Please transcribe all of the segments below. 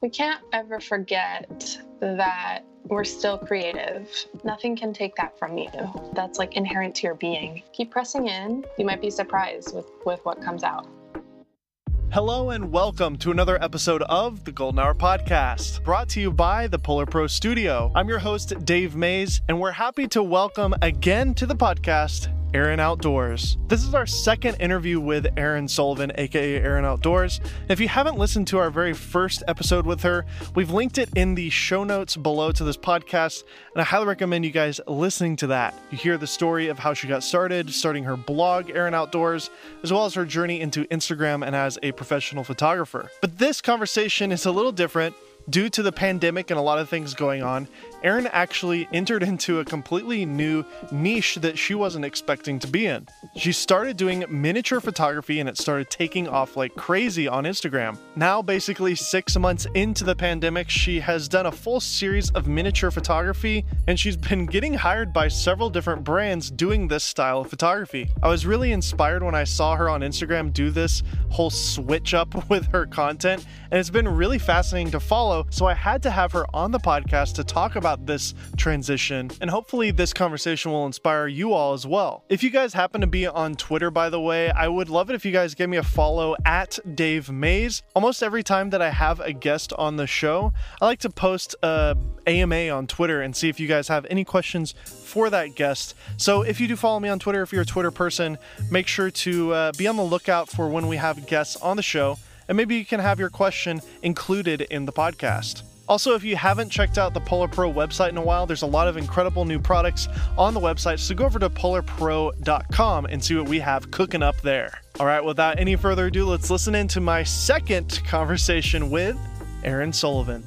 We can't ever forget that we're still creative. Nothing can take that from you. That's like inherent to your being. Keep pressing in. You might be surprised with, with what comes out. Hello and welcome to another episode of the Golden Hour Podcast, brought to you by the Polar Pro Studio. I'm your host, Dave Maze, and we're happy to welcome again to the podcast Erin Outdoors. This is our second interview with Erin Sullivan, aka Erin Outdoors. If you haven't listened to our very first episode with her, we've linked it in the show notes below to this podcast, and I highly recommend you guys listening to that. You hear the story of how she got started, starting her blog, Erin Outdoors, as well as her journey into Instagram and as a professional photographer. But this conversation is a little different due to the pandemic and a lot of things going on, Erin actually entered into a completely new niche that she wasn't expecting to be in. She started doing miniature photography and it started taking off like crazy on Instagram. Now, basically, six months into the pandemic, she has done a full series of miniature photography and she's been getting hired by several different brands doing this style of photography. I was really inspired when I saw her on Instagram do this whole switch up with her content, and it's been really fascinating to follow. So I had to have her on the podcast to talk about about this transition, and hopefully, this conversation will inspire you all as well. If you guys happen to be on Twitter, by the way, I would love it if you guys give me a follow at Dave Maze. Almost every time that I have a guest on the show, I like to post a AMA on Twitter and see if you guys have any questions for that guest. So if you do follow me on Twitter, if you're a Twitter person, make sure to uh, be on the lookout for when we have guests on the show, and maybe you can have your question included in the podcast. Also, if you haven't checked out the Polar Pro website in a while, there's a lot of incredible new products on the website. So go over to polarpro.com and see what we have cooking up there. All right, without any further ado, let's listen into my second conversation with Erin Sullivan.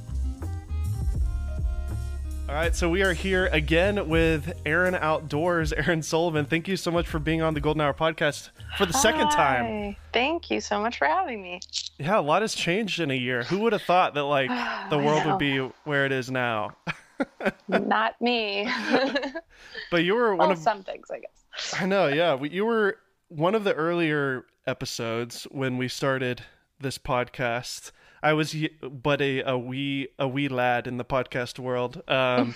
All right, so we are here again with Erin Outdoors, Erin Sullivan. Thank you so much for being on the Golden Hour podcast for the Hi. second time. Thank you so much for having me. Yeah, a lot has changed in a year. Who would have thought that like the world would be where it is now? Not me. but you were one well, of some things, I guess. I know, yeah. You were one of the earlier episodes when we started this podcast. I was but a, a wee a wee lad in the podcast world. Um,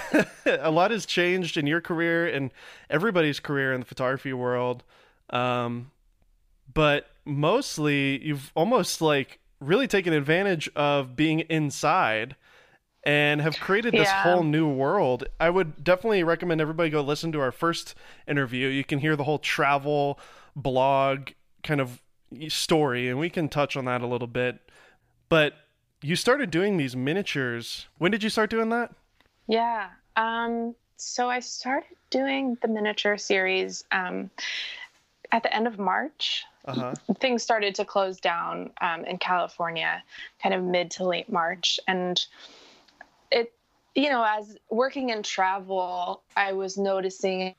a lot has changed in your career and everybody's career in the photography world. Um, but mostly you've almost like really taken advantage of being inside and have created this yeah. whole new world. I would definitely recommend everybody go listen to our first interview. You can hear the whole travel blog kind of story and we can touch on that a little bit but you started doing these miniatures. When did you start doing that? Yeah. Um, so I started doing the miniature series um, at the end of March. Uh-huh. Things started to close down um, in California, kind of mid to late March, and it, you know, as working in travel, I was noticing,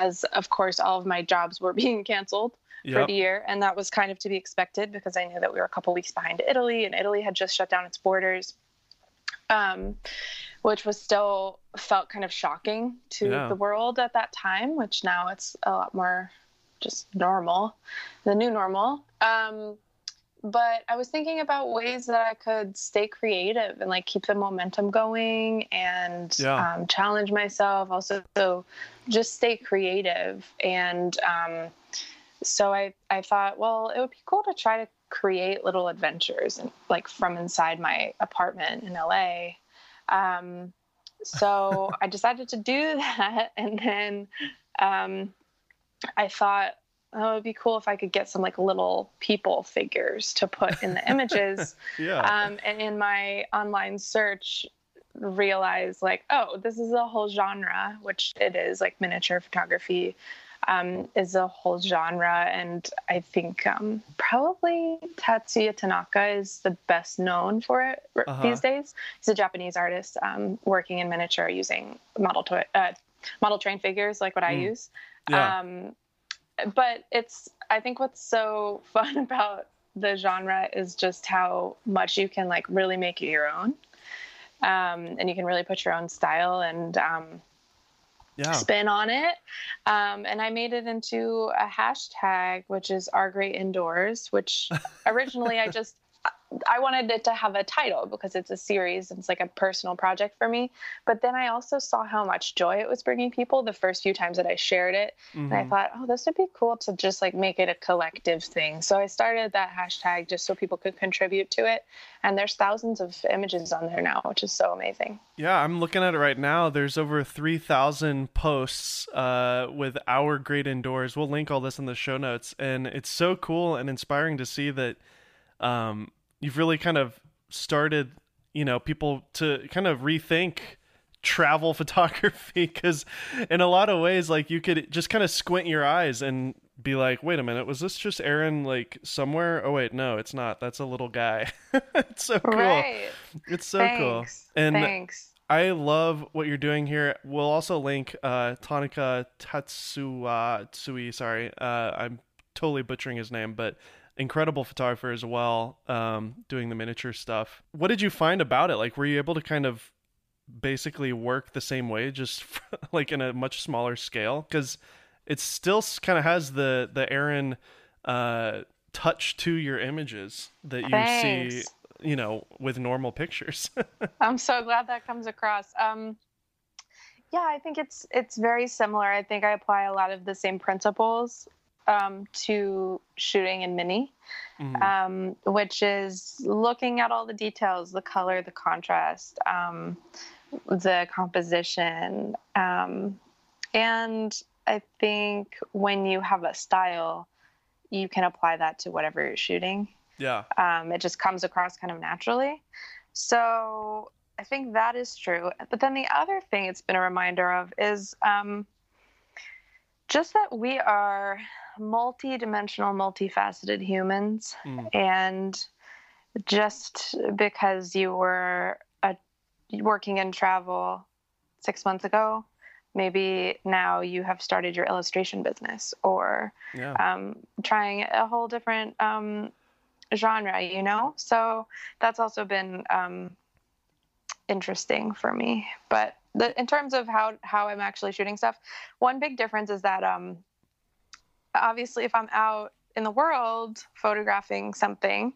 as of course all of my jobs were being canceled yep. for the year, and that was kind of to be expected because I knew that we were a couple weeks behind Italy, and Italy had just shut down its borders, um, which was still felt kind of shocking to yeah. the world at that time. Which now it's a lot more just normal, the new normal. Um, but I was thinking about ways that I could stay creative and like keep the momentum going and yeah. um, challenge myself. Also, so just stay creative and um, so I, I thought, well, it would be cool to try to create little adventures and like from inside my apartment in LA. Um, so I decided to do that. And then um, I thought, oh, it would be cool if I could get some like little people figures to put in the images. yeah. Um, and in my online search, realize like, oh, this is a whole genre, which it is like miniature photography um, is a whole genre. And I think um, probably Tatsuya Tanaka is the best known for it uh-huh. these days. He's a Japanese artist um, working in miniature using model toy, uh, model train figures like what mm. I use. Yeah. Um, but it's, I think what's so fun about the genre is just how much you can like really make it your own. Um, and you can really put your own style and um, yeah. spin on it. Um, and I made it into a hashtag, which is our great indoors, which originally I just, I wanted it to have a title because it's a series. and It's like a personal project for me. But then I also saw how much joy it was bringing people the first few times that I shared it. Mm-hmm. And I mm-hmm. thought, oh, this would be cool to just like make it a collective thing. So I started that hashtag just so people could contribute to it. And there's thousands of images on there now, which is so amazing. Yeah, I'm looking at it right now. There's over 3,000 posts uh, with our great indoors. We'll link all this in the show notes. And it's so cool and inspiring to see that. Um, you've really kind of started, you know, people to kind of rethink travel photography because in a lot of ways like you could just kind of squint your eyes and be like wait a minute was this just erin like somewhere oh wait no it's not that's a little guy it's so cool right. it's so Thanks. cool and Thanks. i love what you're doing here we'll also link uh tanika tatsuatsui sorry uh i'm totally butchering his name but incredible photographer as well, um, doing the miniature stuff. What did you find about it? Like, were you able to kind of basically work the same way, just like in a much smaller scale? Because it still kind of has the the Erin uh, touch to your images that you Thanks. see, you know, with normal pictures. I'm so glad that comes across. Um, yeah, I think it's it's very similar. I think I apply a lot of the same principles um, to shooting in mini, mm-hmm. um, which is looking at all the details, the color, the contrast, um, the composition. Um, and I think when you have a style, you can apply that to whatever you're shooting. Yeah. Um, it just comes across kind of naturally. So I think that is true. But then the other thing it's been a reminder of is um, just that we are multi-dimensional multifaceted humans mm. and just because you were a, working in travel six months ago maybe now you have started your illustration business or yeah. um, trying a whole different um, genre you know so that's also been um, interesting for me but the, in terms of how how i'm actually shooting stuff one big difference is that um, obviously if i'm out in the world photographing something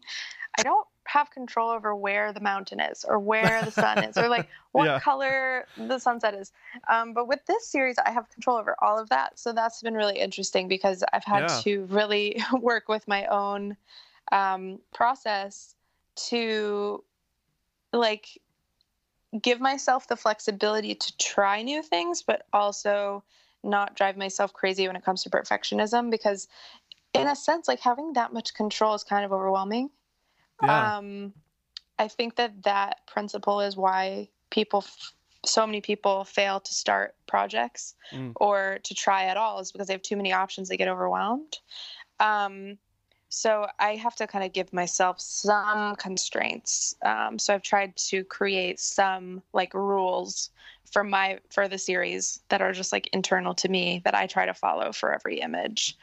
i don't have control over where the mountain is or where the sun is or like what yeah. color the sunset is um, but with this series i have control over all of that so that's been really interesting because i've had yeah. to really work with my own um, process to like give myself the flexibility to try new things but also not drive myself crazy when it comes to perfectionism because in a sense like having that much control is kind of overwhelming yeah. um i think that that principle is why people f- so many people fail to start projects mm. or to try at all is because they have too many options they get overwhelmed um so I have to kind of give myself some constraints. Um, so I've tried to create some like rules for my for the series that are just like internal to me that I try to follow for every image.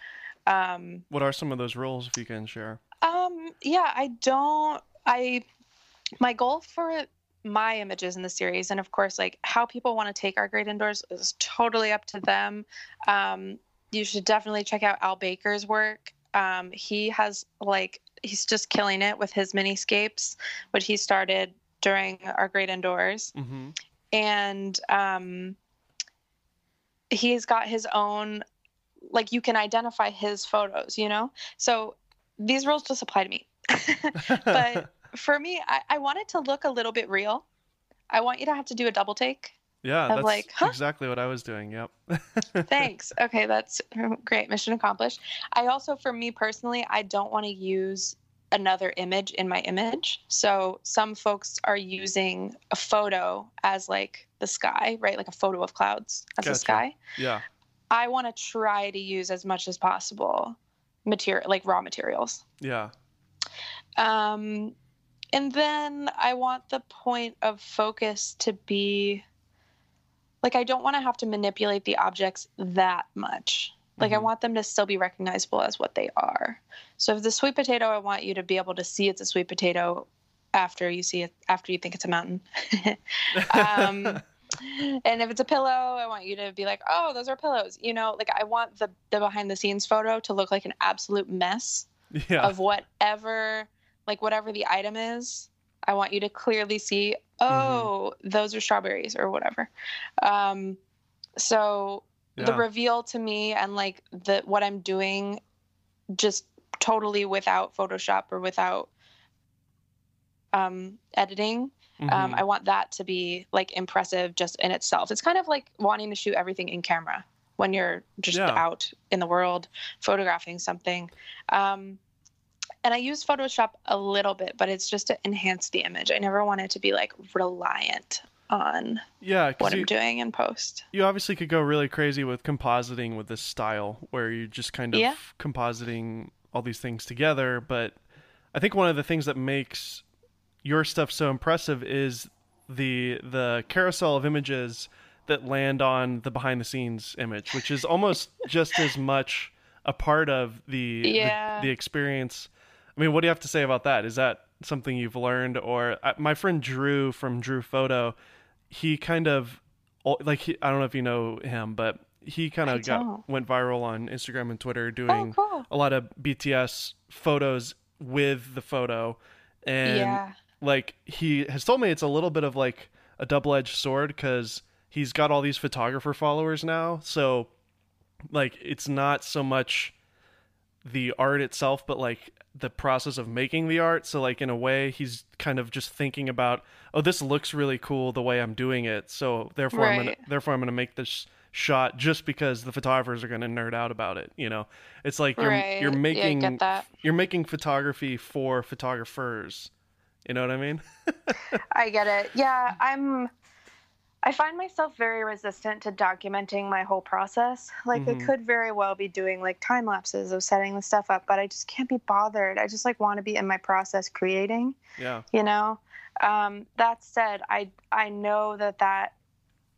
Um, what are some of those rules, if you can share? Um, yeah, I don't. I my goal for my images in the series, and of course, like how people want to take our great indoors is totally up to them. Um, you should definitely check out Al Baker's work um, he has like he's just killing it with his miniscapes, which he started during our great indoors, mm-hmm. And um, he's got his own like you can identify his photos, you know. So these rules just apply to me, but for me, I, I want it to look a little bit real. I want you to have to do a double take yeah, that's like, huh? exactly what I was doing. Yep. Thanks. Okay, that's great. Mission accomplished. I also, for me personally, I don't want to use another image in my image. So some folks are using a photo as like the sky, right? Like a photo of clouds as gotcha. the sky. Yeah. I want to try to use as much as possible material, like raw materials. Yeah. Um, and then I want the point of focus to be like I don't want to have to manipulate the objects that much. Like mm-hmm. I want them to still be recognizable as what they are. So if the sweet potato, I want you to be able to see it's a sweet potato after you see it after you think it's a mountain. um, and if it's a pillow, I want you to be like, "Oh, those are pillows." You know, like I want the the behind the scenes photo to look like an absolute mess yeah. of whatever like whatever the item is, I want you to clearly see, Mm-hmm. oh, those are strawberries or whatever. Um, so the reveal to me and like the what I'm doing, just totally without Photoshop or without um, editing. Um, Mhm. I want that to be like impressive just in itself. It's kind of like wanting to shoot everything in camera when you're just Yeah. out in the world photographing something. Um, and I use Photoshop a little bit, but it's just to enhance the image. I never want it to be like reliant on yeah, what you, I'm doing in post. you obviously could go really crazy with compositing with this style where you're just kind of Yeah. compositing all these things together but i think one of the things that makes your stuff so impressive is the the carousel of images that land on the behind the scenes image which is almost just as much a part of the, the- Yeah. the experience i mean what do you have to say about that is that something you've learned or uh, my friend drew from drew photo he kind of like he, I don't know if you know him, but he kind of got don't. went viral on Instagram and Twitter Oh, doing cool. a lot of BTS photos with the photo, and yeah. like he has told me it's a little bit of like a double-edged sword because he's got all these photographer followers now, so like it's not so much the art itself, but like the process of making the art. So like in a way, he's kind of just thinking about, oh, this looks really cool the way I'm doing it. So therefore, I'm gonna therefore I'm gonna make this shot just because the photographers are gonna nerd out about it. You know, it's like you're right. you're making that. you're making photography for photographers. You know what I mean? I get it. Yeah, I'm. I find myself very resistant to documenting my whole process. Like Mhm. I could very well be doing like time lapses of setting the stuff up, but I just can't be bothered. I just like want to be in my process creating. Yeah. You know. Um, that said, I I know that that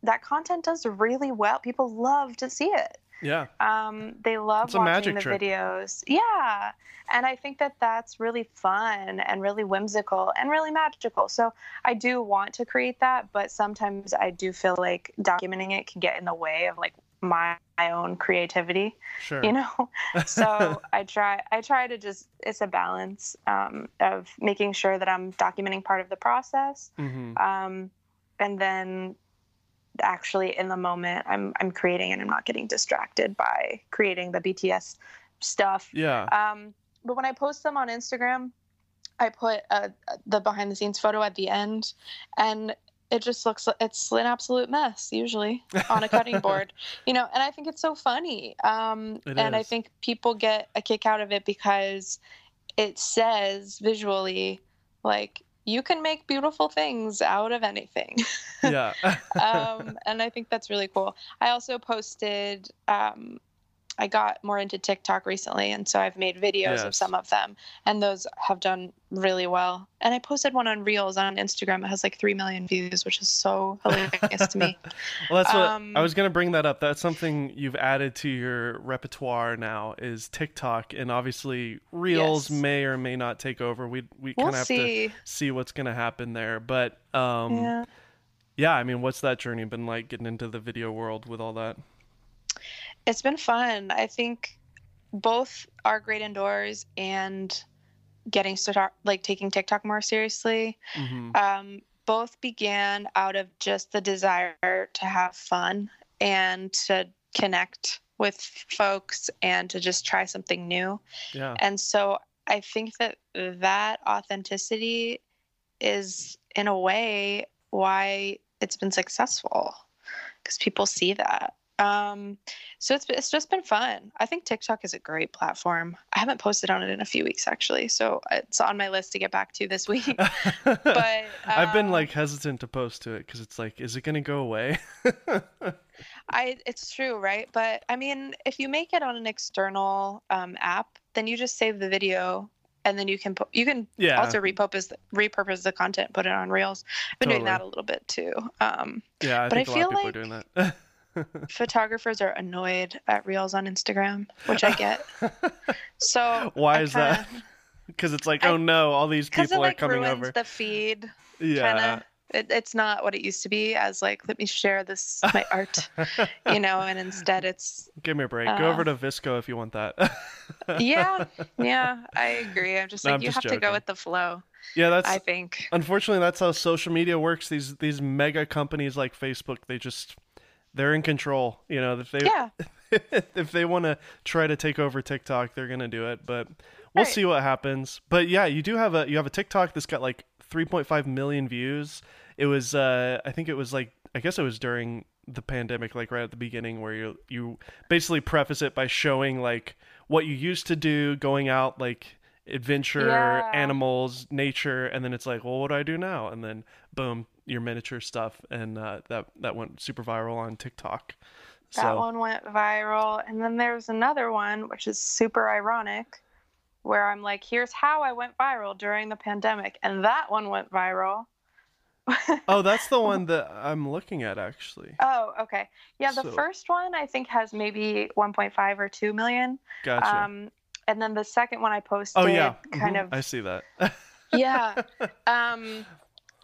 that content does really well. People love to see it. Yeah. Um, they love It's watching the trick. videos. Yeah. And I think that that's really fun and really whimsical and really magical. So I do want to create that, but sometimes I do feel like documenting it can get in the way of like my, my own creativity, Sure. you know? so I try, I try to just, it's a balance um, of making sure that I'm documenting part of the process. hmm Um, and then actually in the moment I'm I'm creating and I'm not getting distracted by creating the BTS stuff. Yeah. Um, but when I post them on Instagram, I put uh the behind the scenes photo at the end, and it just looks like it's an absolute mess usually on a cutting board, you know. And I think it's so funny, um, It and I think people get a kick out of it because it says visually like you can make beautiful things out of anything yeah. um, and I think that's really cool. I also posted. Um, I got more into TikTok recently, and so I've made videos Yes. of some of them, and those have done really well. And I posted one on Reels on Instagram. It has like three million views, which is so hilarious to me. Well, that's what Um, I was going to bring that up. That's something you've added to your repertoire now is TikTok, and obviously Reels Yes. may or may not take over. We we We'll kind of have to see. see what's going to happen there. But um, yeah. yeah, I mean, what's that journey been like getting into the video world with all that? It's been fun. I think both are great indoors and getting start like taking TikTok more seriously. hmm um, both began out of just the desire to have fun and to connect with folks and to just try something new. Yeah. And so I think that that authenticity is, in a way, why it's been successful because people see that. Um, so it's it's just been fun. I think TikTok is a great platform. I haven't posted on it in a few weeks actually, so it's on my list to get back to this week. but I've been um, like hesitant to post to it because it's like, is it going to go away? I it's true, right? But I mean, if you make it on an external um, app, then you just save the video, and then you can po- you can yeah. also repurpose repurpose the content, put it on Reels. I've been doing that a little bit too. Um, yeah. I but I think a lot of feel people are like- doing that. photographers are annoyed at Reels on Instagram, which I get. So Why I is that? kinda- Because it's like, I- oh no, all these Because it people are like coming over. the feed. yeah. Kinda. it, it's not what it used to be as like let me share this my art you know and instead it's give me a break uh, go over to VSCO if you want that yeah yeah i agree i'm just no, like I'm you just have joking. to go with the flow yeah that's i think unfortunately that's how social media works these these mega companies like facebook they just they're in control you know if they yeah if they want to try to take over tiktok they're gonna do it but we'll right. see what happens but yeah you do have a you have a tiktok that's got like 3.5 million views. It was uh I think it was like I guess it was during the pandemic like right at the beginning where you you basically preface it by showing like what you used to do going out like adventure yeah. animals nature and then it's like well what do i do now and then boom your miniature stuff and uh, that that went super viral on tiktok that so. one went viral and then there's another one which is super ironic where I'm like, here's how I went viral during the pandemic. And that one went viral. oh, that's the one that I'm looking at actually. Oh, okay. Yeah, the so. first one I think has maybe 1.5 or 2 million. Gotcha. Um, and then the second one I posted oh, yeah. kind mm-hmm. of I see that. yeah. Um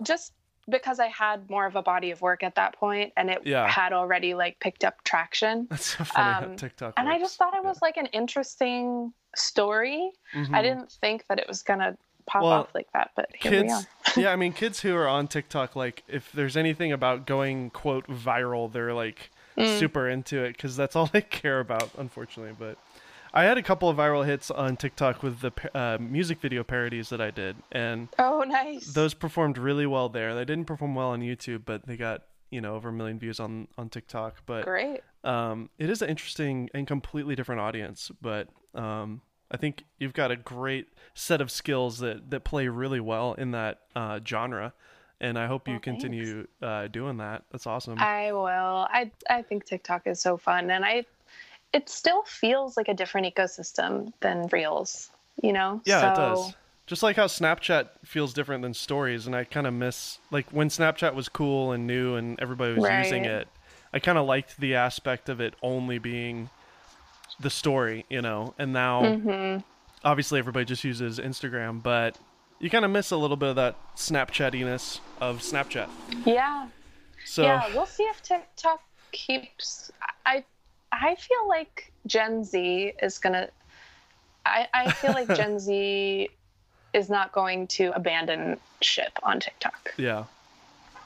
just because I had more of a body of work at that point and it yeah. had already like picked up traction. That's so funny um, TikTok. And I just thought it was yeah. like an interesting story. Mm-hmm. I didn't think that it was gonna pop well, off like that, but here kids, we are. yeah, I mean, kids who are on TikTok, like, if there's anything about going quote viral, they're like mm. super into it because that's all they care about, unfortunately. But I had a couple of viral hits on TikTok with the uh, music video parodies that I did, and oh, nice. Those performed really well there. They didn't perform well on YouTube, but they got you know over a million views on on TikTok. But great. Um, it is an interesting and completely different audience, but um, I think you've got a great set of skills that that play really well in that uh, genre. And I hope you well, continue uh, doing that. That's awesome. I will. I I think TikTok is so fun, and I it still feels like a different ecosystem than Reels. You know? Yeah, so... it does. Just like how Snapchat feels different than Stories, and I kind of miss like when Snapchat was cool and new and everybody was right. using it. I kind of liked the aspect of it only being the story, you know, and now mm-hmm. obviously everybody just uses Instagram, but you kind of miss a little bit of that Snapchattiness of Snapchat. Yeah. So yeah, we'll see if TikTok keeps. I I feel like Gen Z is gonna. I, I feel like Gen Z is not going to abandon ship on TikTok. Yeah.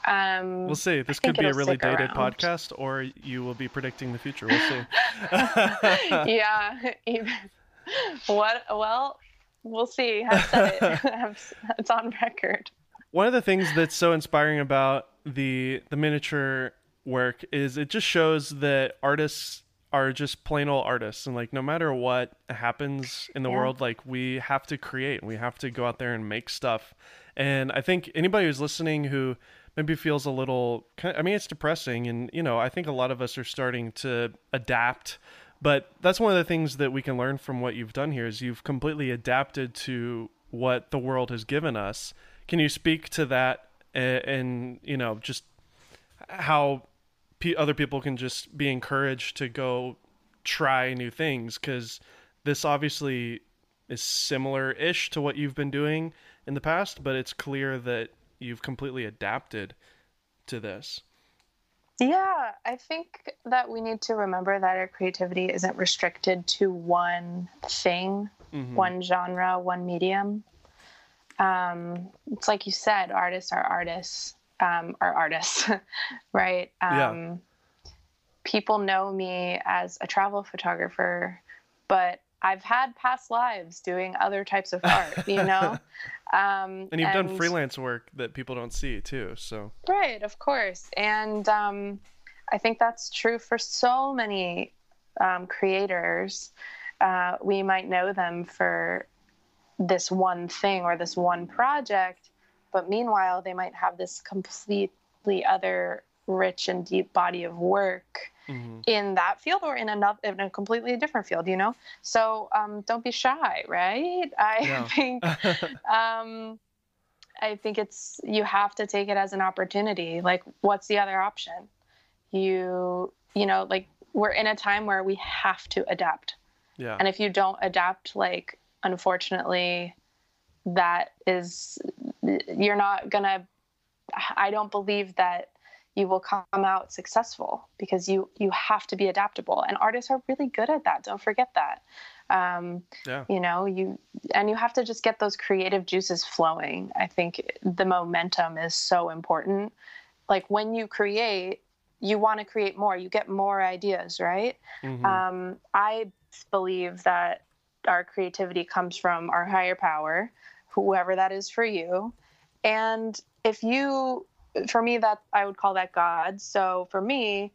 Um, we'll see. This could be a really dated around. podcast, or you will be predicting the future. We'll see. yeah. what? Well, we'll see. I've said it. it's on record. One of the things that's so inspiring about the the miniature work is it just shows that artists are just plain old artists and like no matter what happens in the yeah. world like we have to create we have to go out there and make stuff and i think anybody who's listening who maybe feels a little i mean it's depressing and you know i think a lot of us are starting to adapt but that's one of the things that we can learn from what you've done here is you've completely adapted to what the world has given us can you speak to that and, and you know just how other people can just be encouraged to go try new things because this obviously is similar-ish to what you've been doing in the past, but it's clear that you've completely adapted to this. Yeah, I think that we need to remember that our creativity isn't restricted to one thing, mm-hmm. one genre, one medium. Um, it's like you said, artists are artists um, are artists, right? Um, yeah. People know me as a travel photographer, but I've had past lives doing other types of art, you know? Um, and you've and, done freelance work that people don't see too, so. Right, of course. And um, I think that's true for so many um, creators. Uh, we might know them for this one thing or this one project, but meanwhile, they might have this completely other rich and deep body of work mm-hmm. in that field or in another in a completely different field you know? So um, don't be shy right? I yeah. think um, i think it's you have to take it as an opportunity. Like what's the other option? You you know like we're in a time where we have to adapt. Yeah. And if you don't adapt like unfortunately that is you're not gonna I don't believe that you will come out successful because you you have to be adaptable. And artists are really good at that. Don't forget that. Um, yeah. you know you and you have to just get those creative juices flowing. I think the momentum is so important. Like when you create you want to create more. You get more ideas right? Mm-hmm. um, i believe that our creativity comes from our higher power whoever that is for you. And if you for me that i would call that god. So for me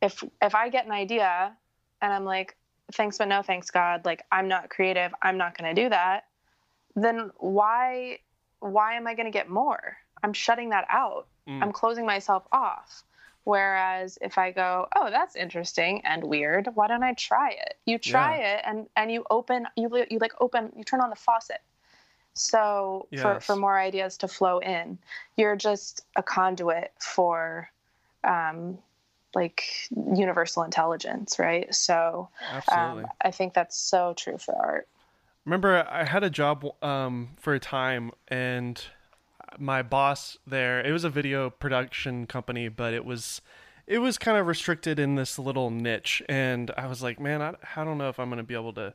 if if i get an idea and i'm like thanks but no thanks god like i'm not creative i'm not going to do that then why why am i going to get more? I'm shutting that out. Mm. i'm closing myself off. Whereas if i go oh that's interesting and weird why don't i try it? You try yeah. it and and you open you you like open you turn on the faucet so yes. for, for more ideas to flow in you're just a conduit for um, like universal intelligence right? So um, i think that's so true for art. Remember i had a job um, for a time and my boss there it was a video production company but it was it was kind of restricted in this little niche. And i was like man i, I don't know if i'm going to be able to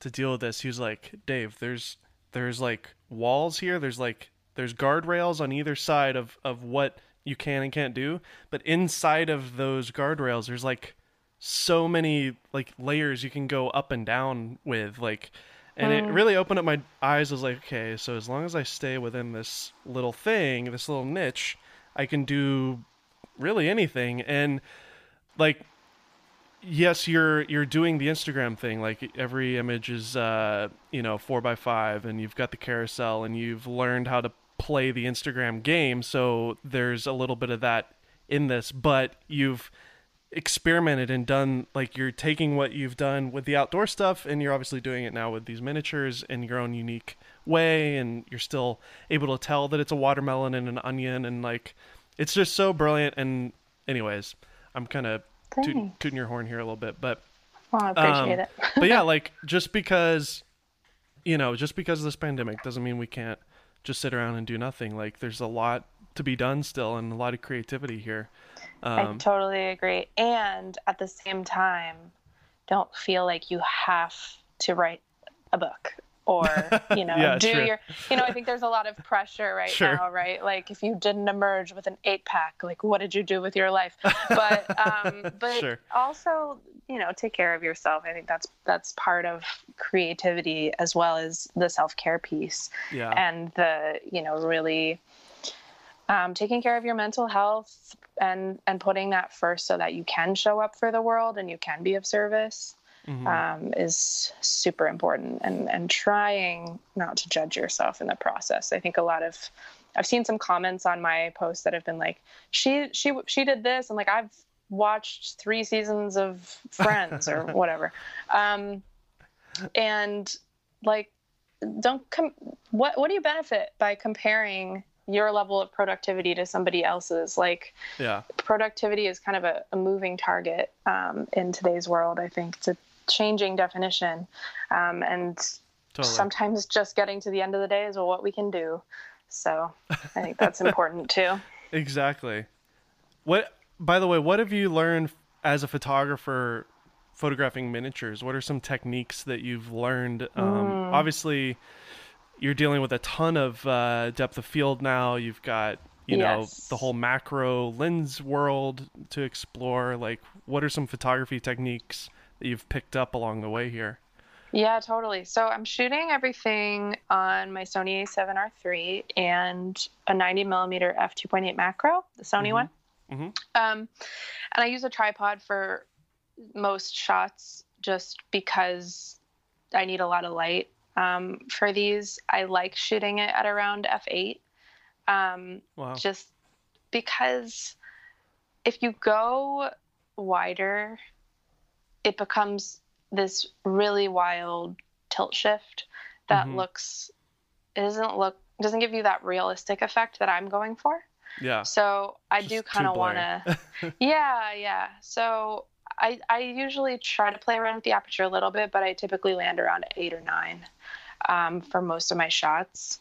to deal with this. He was like dave there's there's like walls here. There's like there's guardrails on either side of of what you can and can't do. But inside of those guardrails, there's like so many like layers you can go up and down with like and it really opened up my eyes I was like okay so as long as i stay within this little thing this little niche i can do really anything and like yes, you're you're doing the Instagram thing. Like every image is uh, you know four by five, and you've got the carousel, and you've learned how to play the Instagram game. So there's a little bit of that in this, but you've experimented and done like you're taking what you've done with the outdoor stuff and you're obviously doing it now with these miniatures in your own unique way and you're still able to tell that it's a watermelon and an onion and like it's just so brilliant and anyways i'm kind of toot, tooting your horn here a little bit, but well, I appreciate um, it. but yeah, like just because you know, just because of this pandemic doesn't mean we can't just sit around and do nothing. Like there's a lot to be done still and a lot of creativity here. Um, I totally agree. And at the same time, don't feel like you have to write a book or you know yeah, do your you know i think there's a lot of pressure right sure. now right like if you didn't emerge with an eight pack like what did you do with your life but um but sure. also you know take care of yourself i think that's that's part of creativity as well as the self-care piece yeah. and the you know really um, taking care of your mental health and and putting that first so that you can show up for the world and you can be of service mm-hmm. um, is super important and and trying not to judge yourself in the process. I think a lot of i've seen some comments on my posts that have been like she she she did this. And like i've watched three seasons of friends or whatever. Um, and like don't come what what do you benefit by comparing your level of productivity to somebody else's? Like yeah. productivity is kind of a, a moving target um, in today's world i think it's a changing definition. Um, and totally. sometimes just getting to the end of the day is well, what we can do. So I think that's important too. Exactly. What, by the way, what have you learned as a photographer photographing miniatures? What are some techniques that you've learned? Um, mm. Obviously, you're dealing with a ton of uh, depth of field now. You've got you yes. know the whole macro lens world to explore. Like, what are some photography techniques that you've picked up along the way here? Yeah, totally. So I'm shooting everything on my Sony A7R III and a 90 millimeter f2.8 macro, the Sony mm-hmm. one. Mm-hmm. Um, and I use a tripod for most shots just because I need a lot of light. Um, for these, I like shooting it at around f8. Um, wow. Just because if you go wider it becomes this really wild tilt shift that mm-hmm. looks it doesn't look doesn't give you that realistic effect that I'm going for. Yeah. So I Just do kind of want to Yeah, yeah. So I I usually try to play around with the aperture a little bit, but I typically land around 8 or 9 um, for most of my shots.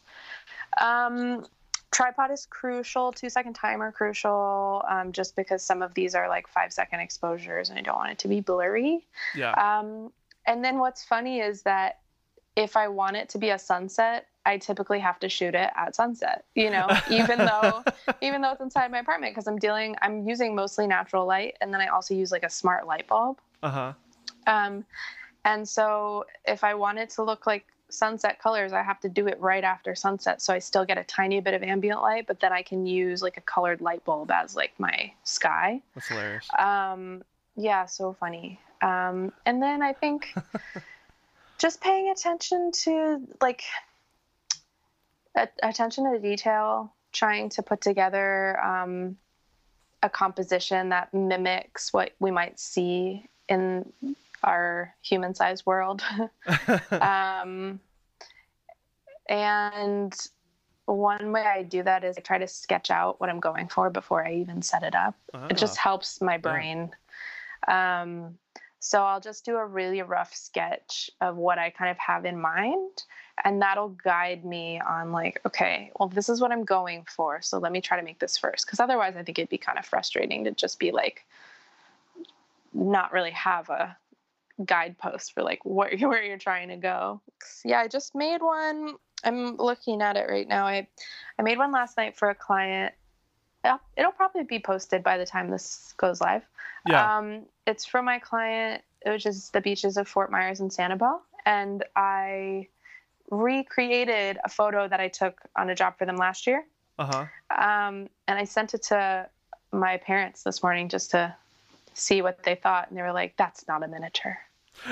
Um, tripod is crucial, two second timer crucial, um, just because some of these are like five second exposures and I don't want it to be blurry. Yeah. Um, and then what's funny is that if I want it to be a sunset, I typically have to shoot it at sunset, you know, even though even though it's inside my apartment because I'm dealing I'm using mostly natural light and then I also use like a smart light bulb. Uh-huh. Um and so if I want it to look like sunset colors, I have to do it right after sunset so I still get a tiny bit of ambient light, but then I can use like a colored light bulb as like my sky. That's hilarious. Um yeah, so funny. Um and then I think just paying attention to like attention to detail, trying to put together um, a composition that mimics what we might see in our human sized world. um, and one way I do that is I try to sketch out what I'm going for before I even set it up. It just ah. helps my brain. Yeah. Um, so I'll just do a really rough sketch of what I kind of have in mind. And that'll guide me on, like, okay, well, this is what I'm going for. So let me try to make this first. Because otherwise, I think it'd be kind of frustrating to just be like, not really have a guidepost for like what, where you're trying to go. Yeah, I just made one. I'm looking at it right now. I, I made one last night for a client yeah, it'll probably be posted by the time this goes live. Yeah. Um, it's for my client, which is the beaches of Fort Myers and Sanibel. And I recreated a photo that I took on a job for them last year. Uh-huh. Um, and I sent it to my parents this morning just to see what they thought. And they were like, that's not a miniature.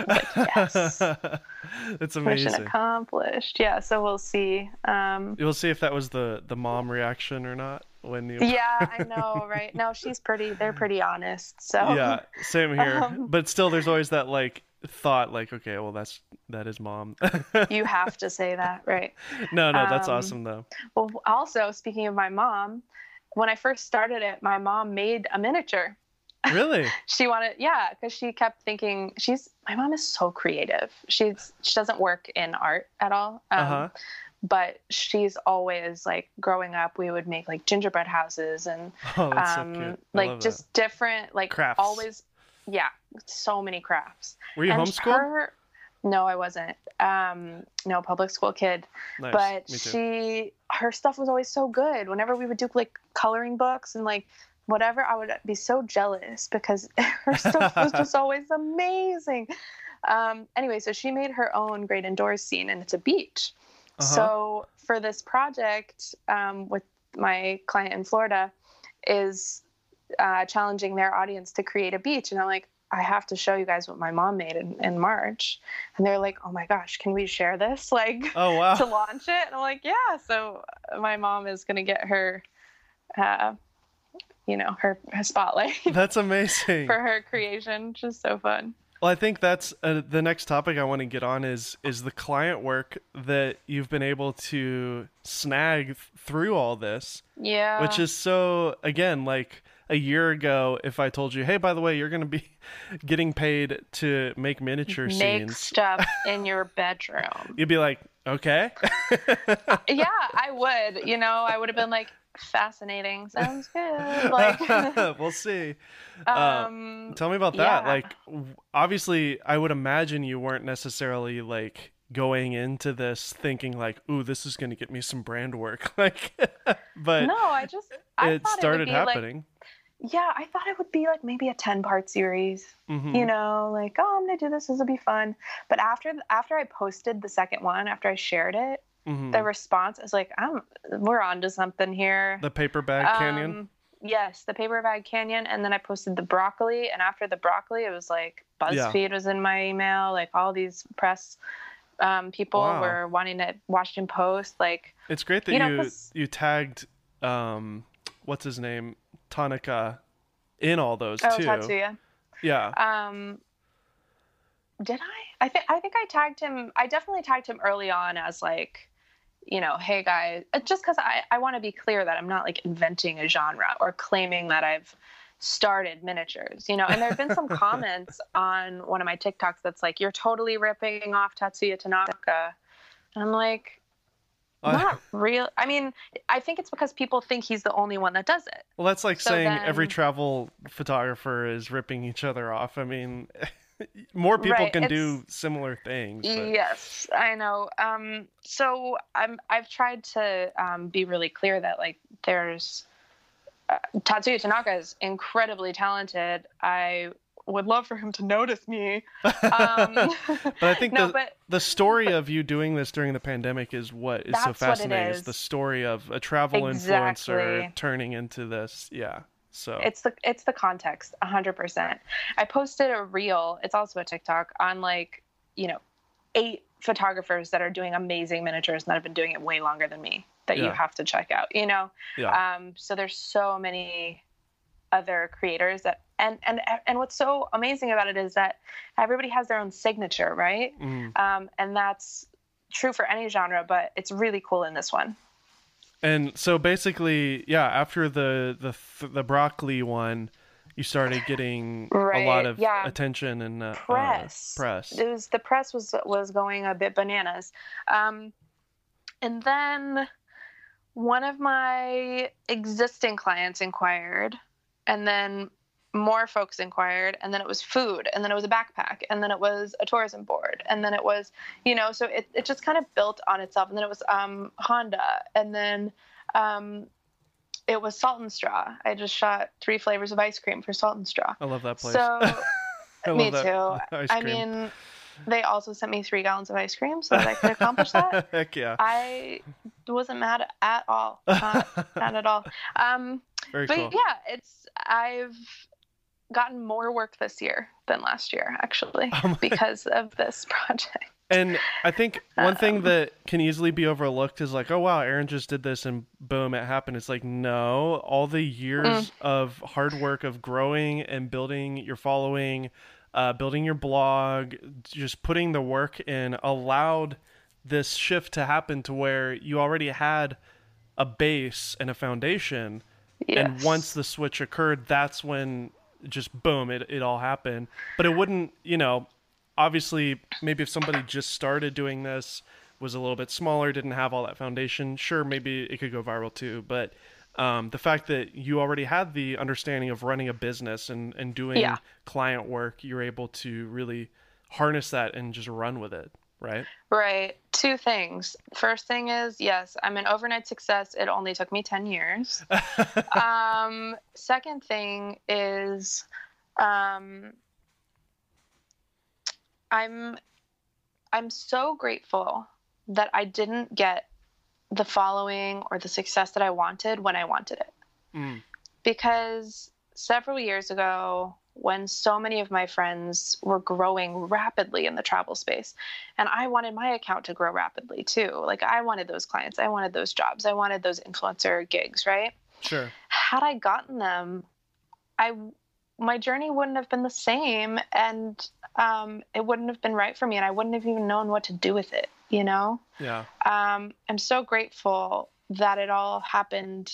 Like, yes. it's amazing. Mission accomplished. Yeah, so we'll see. Um, You'll see if that was the the mom reaction or not when you. yeah, I know, right? No, she's pretty. They're pretty honest. So. Yeah, same here. Um, but still, there's always that like thought, like, okay, well, that's that is mom. you have to say that, right? No, no, that's um, awesome though. Well, also speaking of my mom, when I first started it, my mom made a miniature Really? she wanted, yeah, because she kept thinking she's my mom is so creative. She's she doesn't work in art at all. Um, uh-huh. But she's always like growing up, we would make like gingerbread houses and oh, um, so like just that. different like crafts. always, yeah, so many crafts. Were you homeschooled? no, I wasn't. Um, no, public school kid. Nice. But she, her stuff was always so good. Whenever we would do like coloring books and like whatever, I would be so jealous because her stuff was just always amazing. Um, anyway, so she made her own great indoors scene, and it's a beach. Uh-huh. So for this project um, with my client in Florida, is uh, challenging their audience to create a beach, and I'm like, I have to show you guys what my mom made in, in March. And they're like, oh my gosh, can we share this? Like, oh, wow. to launch it? And I'm like, yeah. So my mom is going to get her uh, you know her, her spotlight. That's amazing for her creation. Just so fun. Well, I think that's uh, the next topic I want to get on is is the client work that you've been able to snag through all this. Yeah. Which is so again like a year ago if I told you, "Hey, by the way, you're going to be getting paid to make miniature make scenes." Make stuff in your bedroom. You'd be like, "Okay." yeah, I would. You know, I would have been like, fascinating. Sounds good. Like we'll see. Uh, um, uh, tell me about that. Yeah. Like, obviously, I would imagine you weren't necessarily like going into this thinking like, "Ooh, this is going to get me some brand work." like, but no, I just I it started it happening. Like, yeah, I thought it would be like maybe a ten part series. Mm-hmm. You know, like oh, I'm gonna do this. This will be fun. But after after I posted the second one, after I shared it, mm-hmm. the response is like, "I'm we're on to something here." The paper bag um, canyon. Yes, the paper bag canyon, and then I posted the broccoli, and after the broccoli, it was like BuzzFeed yeah. was in my email, like all these press um, people wow. were wanting it. Washington Post, like. It's great that you know, you, you tagged, um, what's his name, Tanaka, in all those oh, too. Tatsuya. Yeah. Um, did I? I think I think I tagged him. I definitely tagged him early on as like you know, hey guys, uh, just because I, I want to be clear that I'm not like inventing a genre or claiming that I've started miniatures, you know. And there have been some comments on one of my TikToks that's like, you're totally ripping off Tatsuya Tanaka. And I'm like, Not real. I mean, I think it's because people think he's the only one that does it. Well, that's like so saying then... every travel photographer is ripping each other off. I mean, more people right, can do similar things. But... Yes, I know. Um, so I'm I've tried to um, be really clear that like there's uh, Tatsuya Tanaka is incredibly talented. I would love for him to notice me. Um, but I think no, the, but, the story but, of you doing this during the pandemic is what is so fascinating. Is. is. the story of a travel exactly. influencer turning into this. Yeah. So it's the it's the context, hundred percent. I posted a reel. It's also a TikTok on like you know eight photographers that are doing amazing miniatures and that have been doing it way longer than me that yeah. you have to check out. You know. Yeah. Um. So there's so many other creators that and and and what's so amazing about it is that everybody has their own signature right mm. um, and that's true for any genre but it's really cool in this one and so basically yeah after the the the broccoli one you started getting right. a lot of yeah. attention and uh, press uh, press it was the press was was going a bit bananas um, and then one of my existing clients inquired and then more folks inquired and then it was food and then it was a backpack and then it was a tourism board and then it was you know so it, it just kind of built on itself and then it was um, honda and then um, it was salt and straw i just shot three flavors of ice cream for salt and straw i love that place so me too i mean they also sent me three gallons of ice cream so that I could accomplish that. Heck yeah. I wasn't mad at all. Not mad at all. Um, Very but cool. yeah, it's I've gotten more work this year than last year, actually, oh because of this project. And I think one thing um, that can easily be overlooked is like, oh wow, Erin just did this and boom, it happened. It's like, no, all the years mm. of hard work of growing and building your following, uh, building your blog, just putting the work in allowed this shift to happen to where you already had a base and a foundation. Yes. And once the switch occurred, that's when just boom, it, it all happened. But it wouldn't, you know, obviously, maybe if somebody just started doing this, was a little bit smaller, didn't have all that foundation, sure, maybe it could go viral too. But um, the fact that you already had the understanding of running a business and, and doing yeah. client work, you're able to really harness that and just run with it right? Right. Two things. First thing is, yes, I'm an overnight success. It only took me 10 years. um, second thing is, um, I'm I'm so grateful that I didn't get the following or the success that I wanted when I wanted it. Mm. Because several years ago, when so many of my friends were growing rapidly in the travel space. And I wanted my account to grow rapidly too. Like I wanted those clients, I wanted those jobs, I wanted those influencer gigs, right? Sure. Had I gotten them, I my journey wouldn't have been the same and um, it wouldn't have been right for me and I wouldn't have even known what to do with it, you know? Yeah. Um, I'm so grateful that it all happened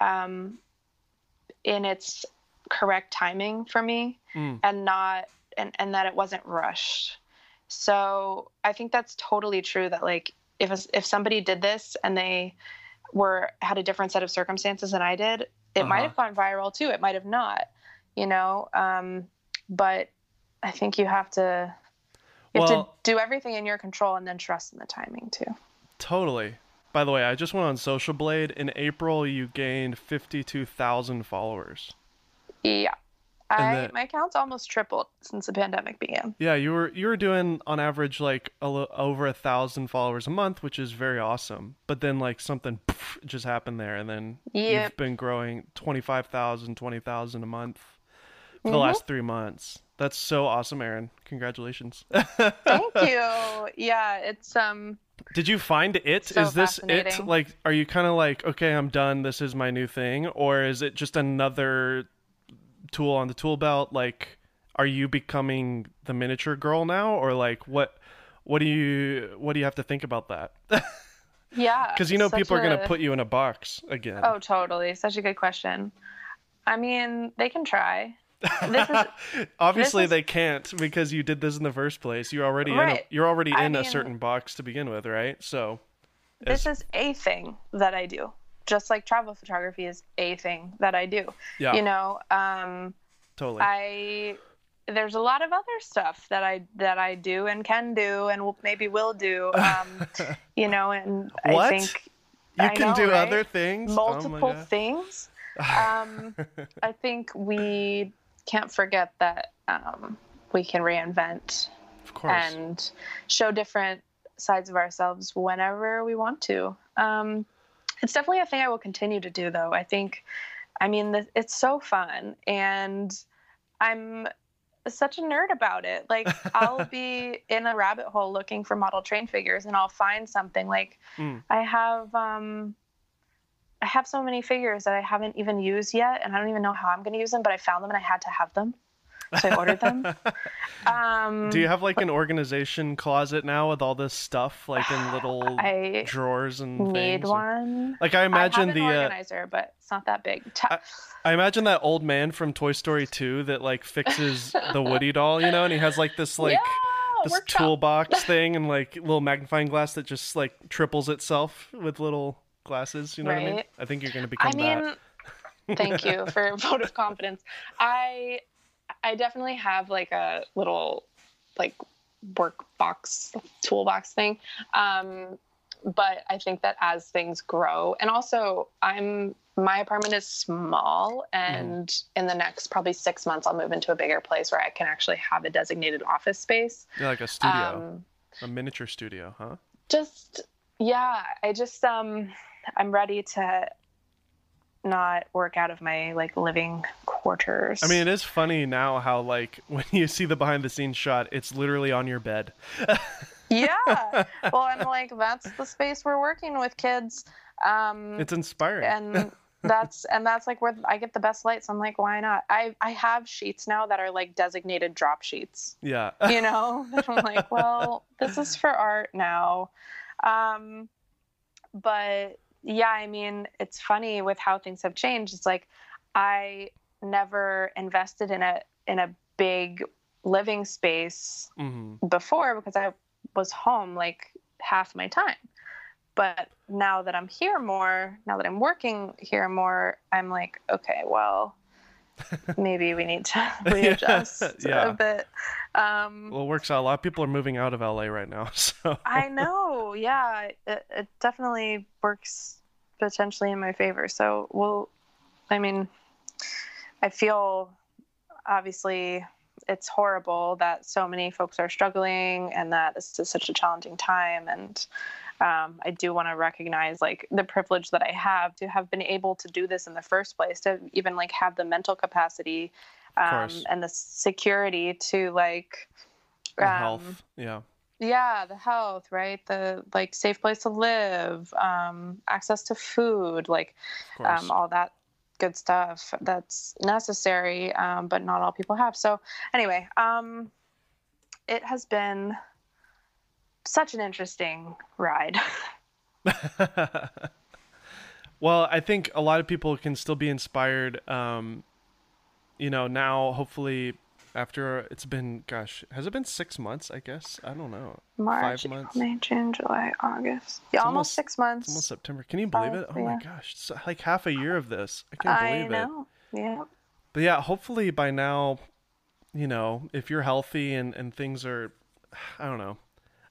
um, in its correct timing for me mm. and not and, and that it wasn't rushed so i think that's totally true that like if a, if somebody did this and they were had a different set of circumstances than i did it uh-huh. might have gone viral too it might have not you know um, but i think you have to you well, have to do everything in your control and then trust in the timing too totally by the way, I just went on Social Blade. In April, you gained 52,000 followers. Yeah. I, my account's almost tripled since the pandemic began. Yeah, you were you were doing on average like a, over a thousand followers a month, which is very awesome. But then like something poof, just happened there, and then yep. you've been growing 25,000, 20,000 a month for mm-hmm. the last three months. That's so awesome, Erin. Congratulations. Thank you. Yeah, it's um. Did you find it? So is this it? Like, are you kind of like, okay, I'm done. This is my new thing, or is it just another tool on the tool belt like are you becoming the miniature girl now? Or like what what do you what do you have to think about that? Yeah because you know people a... are going to put you in a box again. Oh totally. Such a good question. I mean they can try. Is, obviously is... they can't because you did this in the first place. You're already right. in a, you're already in I mean, a certain box to begin with right? So this is a thing that I do. Just like travel photography is a thing that I do. Yeah. You know, um, totally. I there's a lot of other stuff that I that I do and can do and maybe will do. Um, you know, and what? I think you I can know, do right? other things. multiple oh things. Um, I think we can't forget that um, we can reinvent of course. and show different sides of ourselves whenever we want to. Um, it's definitely a thing I will continue to do, though. I think, I mean, it's so fun, and I'm such a nerd about it. Like, I'll be in a rabbit hole looking for model train figures, and I'll find something. Like, Mm. I have. Um, I have so many figures that I haven't even used yet, and I don't even know how I'm going to use them. But I found them, and I had to have them, so I ordered them. Um, Do you have like an organization closet now with all this stuff, like in little I drawers and need things? one. Like I imagine I have an the uh, organizer, but it's not that big. Ta- I imagine that old man from Toy Story 2 that like fixes the Woody doll, you know, and he has like this like yeah, this toolbox thing and like little magnifying glass that just like triples itself with little glasses, you know what I mean? I think you're going to become I mean, that. thank you for a vote of confidence. I I definitely have like a little like work box toolbox thing. Um, but I think that as things grow, and also I'm my apartment is small, and in the next probably six months, I'll move into a bigger place where I can actually have a designated office space. Yeah, like a studio, Um, a miniature studio, huh? just yeah i just um i'm ready to not work out of my like living quarters. I mean, it is funny now how like when you see the behind the scenes shot, it's literally on your bed. yeah. Well i'm like that's the space we're working with kids. Um It's inspiring. and that's and that's like where i get the best light so i'm like why not? I i have sheets now that are like designated drop sheets. Yeah. you know? I'm like well this is for art now. Um but yeah i mean it's funny with how things have changed. It's like i never invested in a in a big living space hmm before because i was home like half my time. But now that i'm here more now that i'm working here more i'm like okay well maybe we need to readjust Yeah. a bit um Well, it works out. A lot of people are moving out of LA right now, so I know, yeah, it, it definitely works potentially in my favor. So, well, I mean, I feel obviously it's horrible that so many folks are struggling and that this is such a challenging time. And um, I do want to recognize like the privilege that I have to have been able to do this in the first place, to even like have the mental capacity um, and the security to like um, health. Yeah. yeah the health right the like safe place to live um access to food like um all that good stuff that's necessary um but not all people have so anyway um it has been such an interesting ride well, I think a lot of people can still be inspired. Um, you know, now hopefully after it's been, gosh, has it been six months? I guess I don't know. march Five months. May june july august yeah almost, almost- six months almost September. Can you believe it? Oh my gosh, it's like half a year of this. I can't i believe it. know yeah But yeah, hopefully by now, you know, if you're healthy and and things are, I don't know.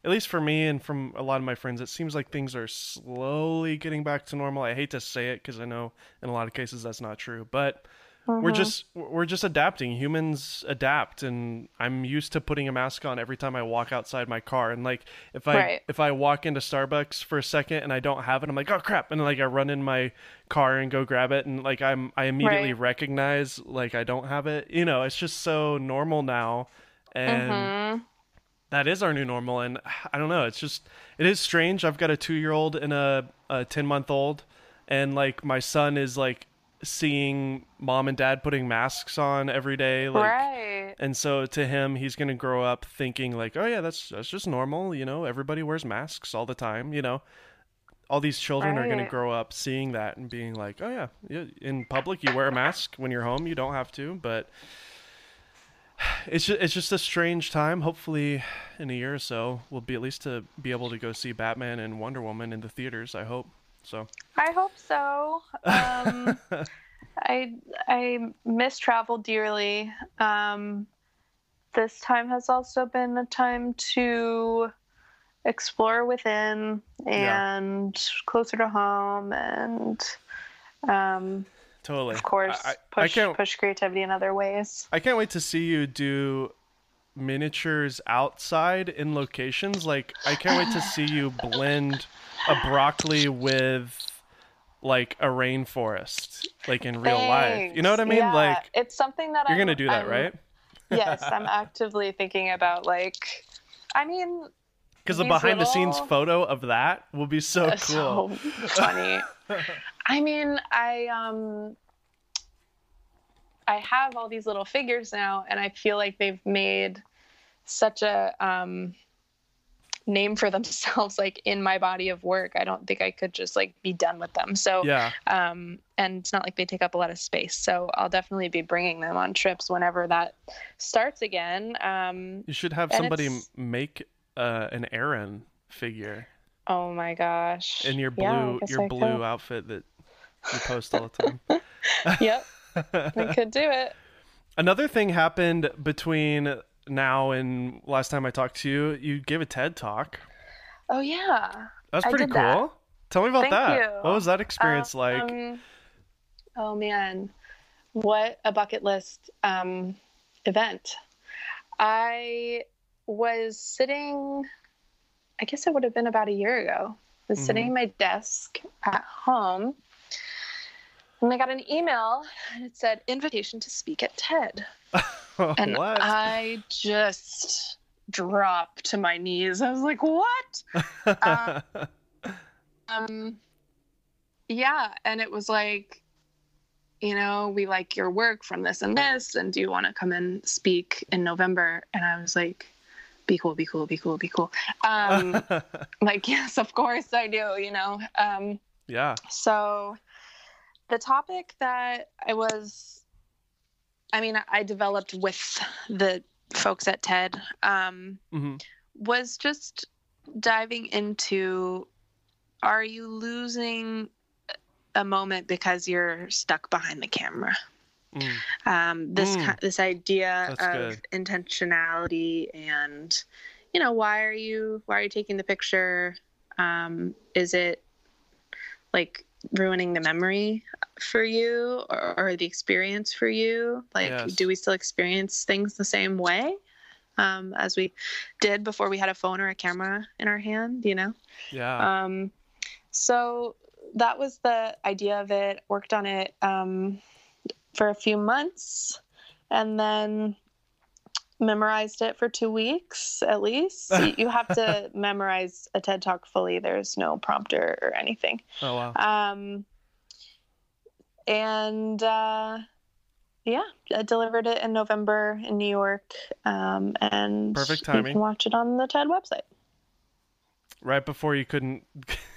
At least for me and from a lot of my friends, it seems like things are slowly getting back to normal. I hate to say it because I know in a lot of cases that's not true, but we're Mhm. just we're just adapting. Humans adapt, and I'm used to putting a mask on every time I walk outside my car. And like if I Right. if I walk into Starbucks for a second and I don't have it, I'm like, oh crap, and like I run in my car and go grab it, and like I'm I immediately Right. recognize like I don't have it. You know, it's just so normal now, and Mhm. that is our new normal. And I don't know, it's just it is strange. I've got a two year old and a a ten month old, and like my son is like seeing mom and dad putting masks on every day, like. right And so to him, he's gonna grow up thinking like, oh yeah, that's that's just normal, you know. Everybody wears masks all the time, you know. All these children are gonna grow up seeing that and being like, oh yeah, yeah, in public you wear a mask. When you're home, you don't have to. But it's just, it's just a strange time. Hopefully, in a year or so, we'll be at least to be able to go see Batman and Wonder Woman in the theaters. I hope so. I hope so. Um, I I miss travel dearly. Um, this time has also been a time to explore within and yeah. closer to home and um, totally of course I, push I push creativity in other ways i can't wait to see you do miniatures outside in locations like i can't wait to see you blend a broccoli with like a rainforest like in real Thanks. life. You know what i mean? Yeah, like it's something that you're I'm, gonna do that I'm, right? Yes i'm actively thinking about like i mean because the behind little... the scenes photo of that will be so cool. so funny. I mean, I um I have all these little figures now and I feel like they've made such a um name for themselves like in my body of work. I don't think I could just like be done with them. So yeah. Um, and it's not like they take up a lot of space. So I'll definitely be bringing them on trips whenever that starts again. Um, you should have somebody make uh, an Erin figure. Oh my gosh! In your blue, yeah, your I blue could. outfit that you post all the time. yep, we could do it. Another thing happened between now and last time I talked to you. You gave a TED talk. Oh yeah, that's pretty cool. That. Tell me about Thank that. You. What was that experience um, like? Oh man, what a bucket list um, event! I was sitting. I guess it would have been about a year ago. I was mm-hmm. sitting at my desk at home and I got an email and it said invitation to speak at TED. and what? I just dropped to my knees. I was like, what? uh, um, yeah. And it was like, you know, we like your work from this and this. And do you want to come and speak in November? And I was like, be cool, be cool, be cool, be cool. Um, like, yes, of course I do, you know? Um, yeah. So the topic that I was, I mean, I developed with the folks at TED um, mm-hmm. was just diving into are you losing a moment because you're stuck behind the camera? Mm. Um, this mm. this idea That's of good. intentionality and you know why are you why are you taking the picture? Um, is it like ruining the memory for you or, or the experience for you? Like, yes. do we still experience things the same way um, as we did before we had a phone or a camera in our hand? You know? Yeah. Um, so that was the idea of it. Worked on it um, for a few months, and then memorized it for two weeks at least. you have to memorize a TED Talk fully. There's no prompter or anything. Oh wow. Um, and uh, yeah, I delivered it in November in New York. Um, and perfect timing. You can watch it on the TED website. Right before you couldn't.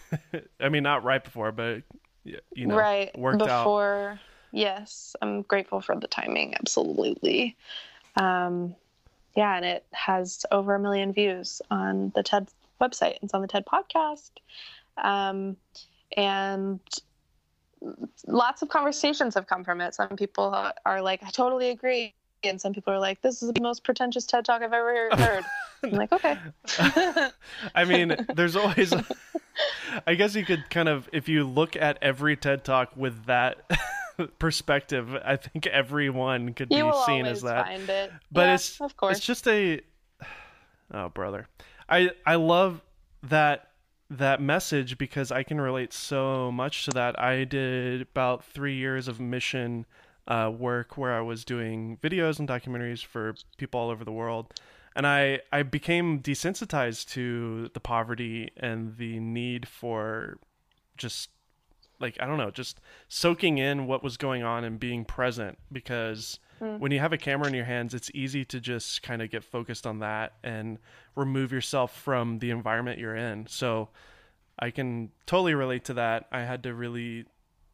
I mean, not right before, but you know, right worked before. Out. Yes, I'm grateful for the timing. Absolutely. Um, yeah, and it has over a million views on the TED website. It's on the TED podcast. Um, and lots of conversations have come from it. Some people are like, I totally agree. And some people are like, this is the most pretentious TED talk I've ever heard. I'm like, okay. I mean, there's always, I guess you could kind of, if you look at every TED talk with that perspective, I think everyone could you be seen as that. It. But yeah, it's of course. it's just a oh brother. I I love that that message because I can relate so much to that. I did about 3 years of mission uh, work where I was doing videos and documentaries for people all over the world. And I, I became desensitized to the poverty and the need for just like I don't know, just soaking in what was going on and being present because mm. when you have a camera in your hands, it's easy to just kind of get focused on that and remove yourself from the environment you're in. So I can totally relate to that. I had to really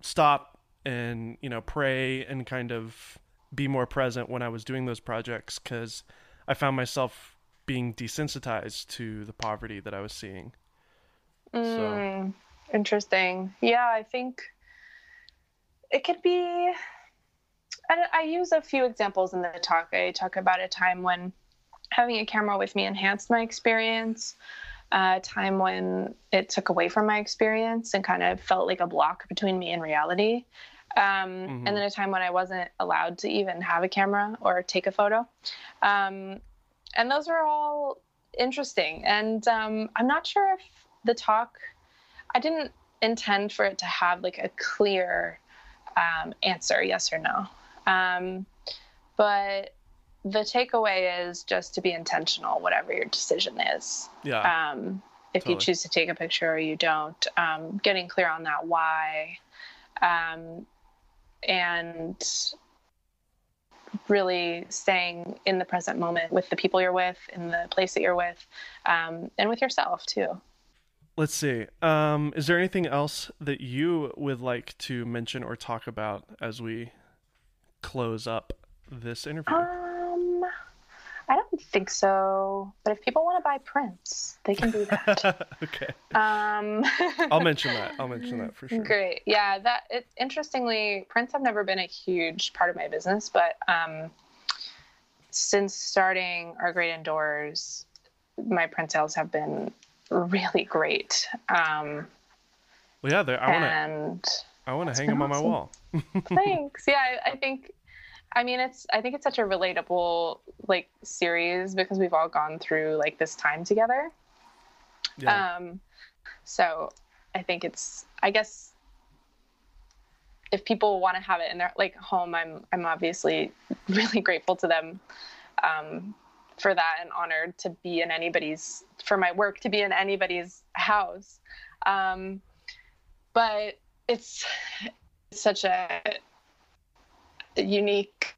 stop and, you know, pray and kind of be more present when I was doing those projects because I found myself being desensitized to the poverty that I was seeing. Mm, so. Interesting. Yeah, I think it could be. I, I use a few examples in the talk. I talk about a time when having a camera with me enhanced my experience a time when it took away from my experience and kind of felt like a block between me and reality. Um, mm-hmm. And then a time when I wasn't allowed to even have a camera or take a photo. Um, and those are all interesting. And um, I'm not sure if the talk, I didn't intend for it to have like a clear um, answer, yes or no. Um, but the takeaway is just to be intentional, whatever your decision is. Yeah. Um, if totally. you choose to take a picture or you don't, um, getting clear on that why, um, and really staying in the present moment with the people you're with, in the place that you're with, um, and with yourself too. Let's see. Um, is there anything else that you would like to mention or talk about as we close up this interview? Um, I don't think so. But if people want to buy prints, they can do that. okay. Um, I'll mention that. I'll mention that for sure. Great. Yeah. That it, interestingly, prints have never been a huge part of my business, but um, since starting our Great Indoors, my print sales have been really great. Um, well, yeah. I want to. And I want to hang them awesome. on my wall. Thanks. Yeah, I, I think I mean, it's I think it's such a relatable like series because we've all gone through like this time together. Yeah. Um, so I think it's I guess if people want to have it in their like home, I'm I'm obviously really grateful to them um, for that and honored to be in anybody's for my work to be in anybody's house. Um, but it's such a unique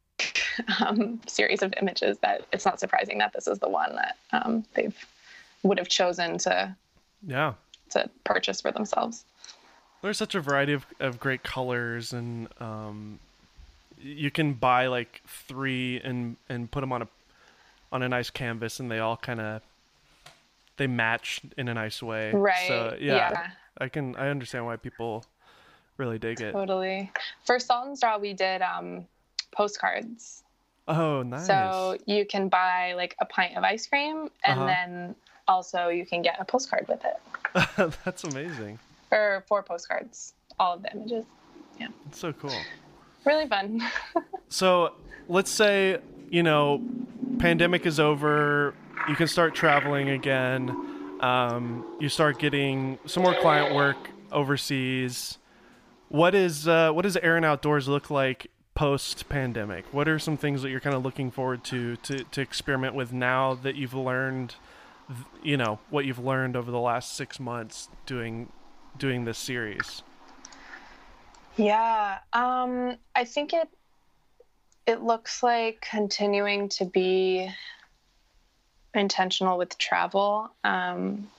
um, series of images that it's not surprising that this is the one that um, they've would have chosen to yeah to purchase for themselves. There's such a variety of, of great colors and um, you can buy like three and and put them on a on a nice canvas and they all kind of they match in a nice way. Right. So yeah, yeah, I can I understand why people really dig it. Totally. For Salt and Straw, we did um, postcards. Oh, nice. So you can buy like a pint of ice cream, and uh-huh. then also you can get a postcard with it. That's amazing. Or four postcards, all of the images. Yeah. It's so cool. Really fun. so let's say you know, pandemic is over. You can start traveling again. Um, you start getting some more client work overseas. What is uh, what does Erin Outdoors look like post pandemic? What are some things that you're kind of looking forward to, to to experiment with now that you've learned, you know, what you've learned over the last six months doing doing this series? Yeah, um, I think it it looks like continuing to be intentional with travel, um,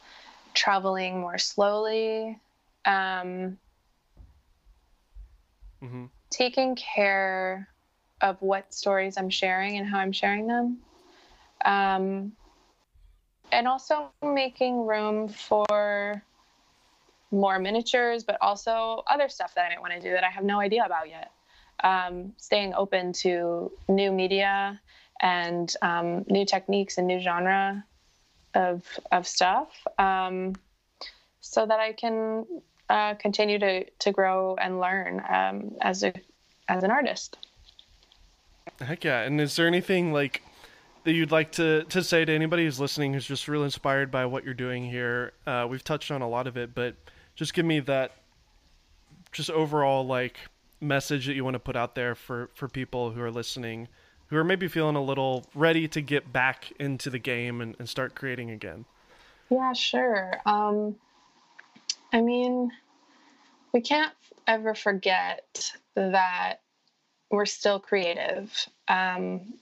traveling more slowly. Um, mm-hmm. taking care of what stories I'm sharing and how I'm sharing them. Um, and also making room for more miniatures, but also other stuff that I might want to do that I have no idea about yet. Um, staying open to new media and um, new techniques and new genre of of stuff, um, so that I can uh, continue to to grow and learn um, as a as an artist. Heck yeah! And is there anything like that you'd like to to say to anybody who's listening who's just real inspired by what you're doing here? Uh, we've touched on a lot of it, but just give me that just overall like message that you want to put out there for for people who are listening who are maybe feeling a little ready to get back into the game and, and start creating again yeah sure um, I mean, we can't ever forget that we're still creative. Um,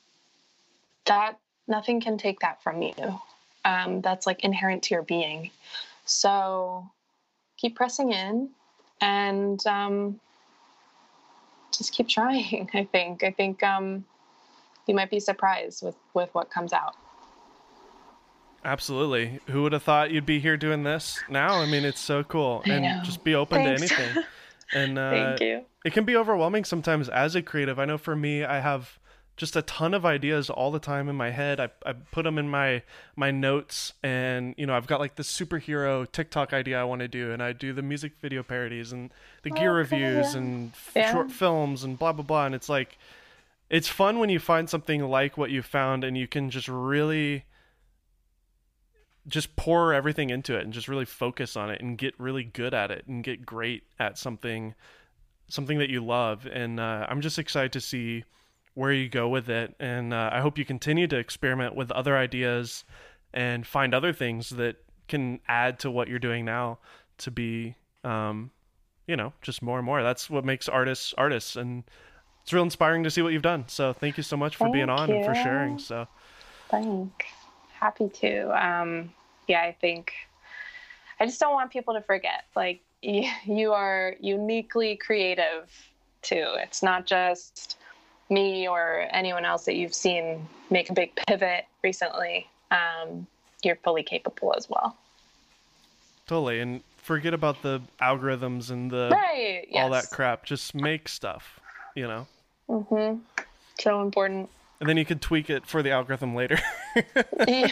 that nothing can take that from you. Um, that's like inherent to your being. So keep pressing in and um, just keep trying. I think. I think um, you might be surprised with with what comes out. Absolutely. Who would have thought you'd be here doing this now? I mean, it's so cool. And just be open Thanks. to anything. And uh, Thank you. It can be overwhelming sometimes as a creative. I know for me, I have just a ton of ideas all the time in my head. I, I put them in my my notes, and you know I've got like the superhero TikTok idea I want to do, and I do the music video parodies and the gear oh, reviews yeah. and yeah. short films and blah blah blah. And it's like it's fun when you find something like what you found, and you can just really just pour everything into it and just really focus on it and get really good at it and get great at something something that you love and uh, i'm just excited to see where you go with it. And uh, I hope you continue to experiment with other ideas and find other things that can add to what you're doing now to be, um, you know, just more and more. That's what makes artists artists. And it's real inspiring to see what you've done. So thank you so much for thank being on you. and for sharing. So thanks. Happy to. Um, yeah, I think I just don't want people to forget. Like you are uniquely creative too. It's not just me or anyone else that you've seen make a big pivot recently, um, you're fully capable as well. Totally, and forget about the algorithms and the right, yes. all that crap. Just make stuff, you know. Mhm. So important. And then you could tweak it for the algorithm later. yeah,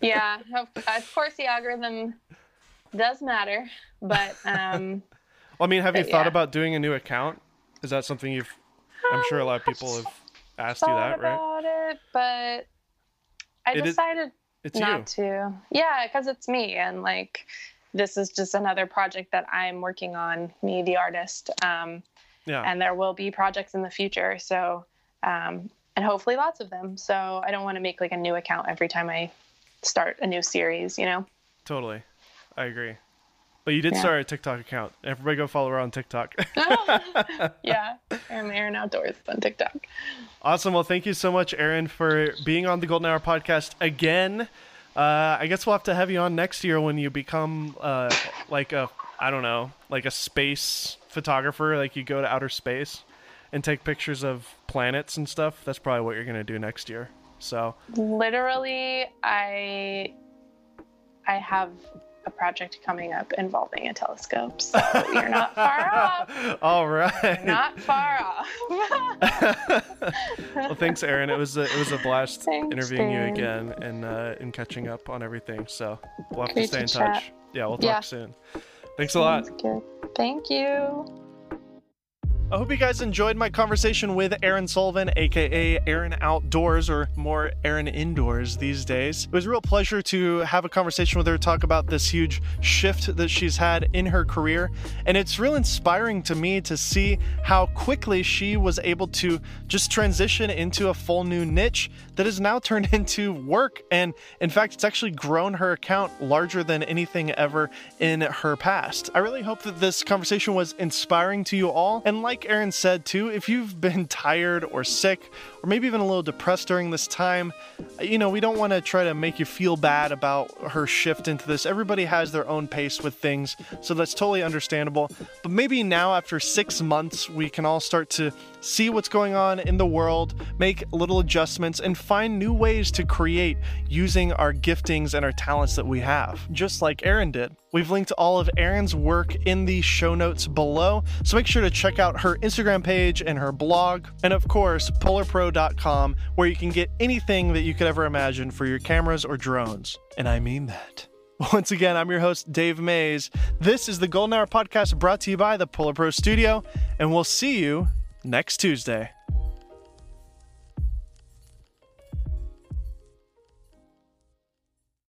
yeah. Of, of, course, the algorithm does matter, but. Um, well, I mean, have you thought yeah. about doing a new account? Is that something you've I'm sure a lot of people have asked you that, right? About it, but I it decided is, not you. to. Yeah, because it's me, and like this is just another project that I'm working on. Me, the artist. Um, yeah. And there will be projects in the future. So, um, and hopefully lots of them. So I don't want to make like a new account every time I start a new series. You know. Totally, I agree. But you did yeah. start a TikTok account. Everybody go follow her on TikTok. yeah, I'm Erin Outdoors on TikTok. Awesome. Well, thank you so much, Erin, for being on the Golden Hour podcast again. Uh, I guess we'll have to have you on next year when you become uh, like a, I don't know, like a space photographer. Like you go to outer space and take pictures of planets and stuff. That's probably what you're gonna do next year. So literally, I, I have a project coming up involving a telescope. So you're not far off. All right. Not far off. well, thanks, Erin. It was a, it was a blast thanks, interviewing you again and uh, and catching up on everything. So we'll have Great to stay to in chat. touch. Yeah, we'll talk yeah. soon. Thanks a lot. Thank you. I hope you guys enjoyed my conversation with Erin Sullivan, aka Erin Outdoors, or more Erin Indoors these days. It was a real pleasure to have a conversation with her, talk about this huge shift that she's had in her career. And it's real inspiring to me to see how quickly she was able to just transition into a full new niche that has now turned into work. And in fact, it's actually grown her account larger than anything ever in her past. I really hope that this conversation was inspiring to you all. And like like Erin said too, if you've been tired or sick or maybe even a little depressed during this time, you know, we don't want to try to make you feel bad about her shift into this. Everybody has their own pace with things, so that's totally understandable. But maybe now, after six months, we can all start to see what's going on in the world, make little adjustments, and find new ways to create using our giftings and our talents that we have, just like Erin did. We've linked all of Erin's work in the show notes below, so make sure to check out her Instagram page and her blog, and of course, where you can get anything that you could ever imagine for your cameras or drones. And I mean that. Once again, I'm your host, Dave Maze. This is the Golden Hour Podcast brought to you by the Polar Pro Studio, and we'll see you next Tuesday.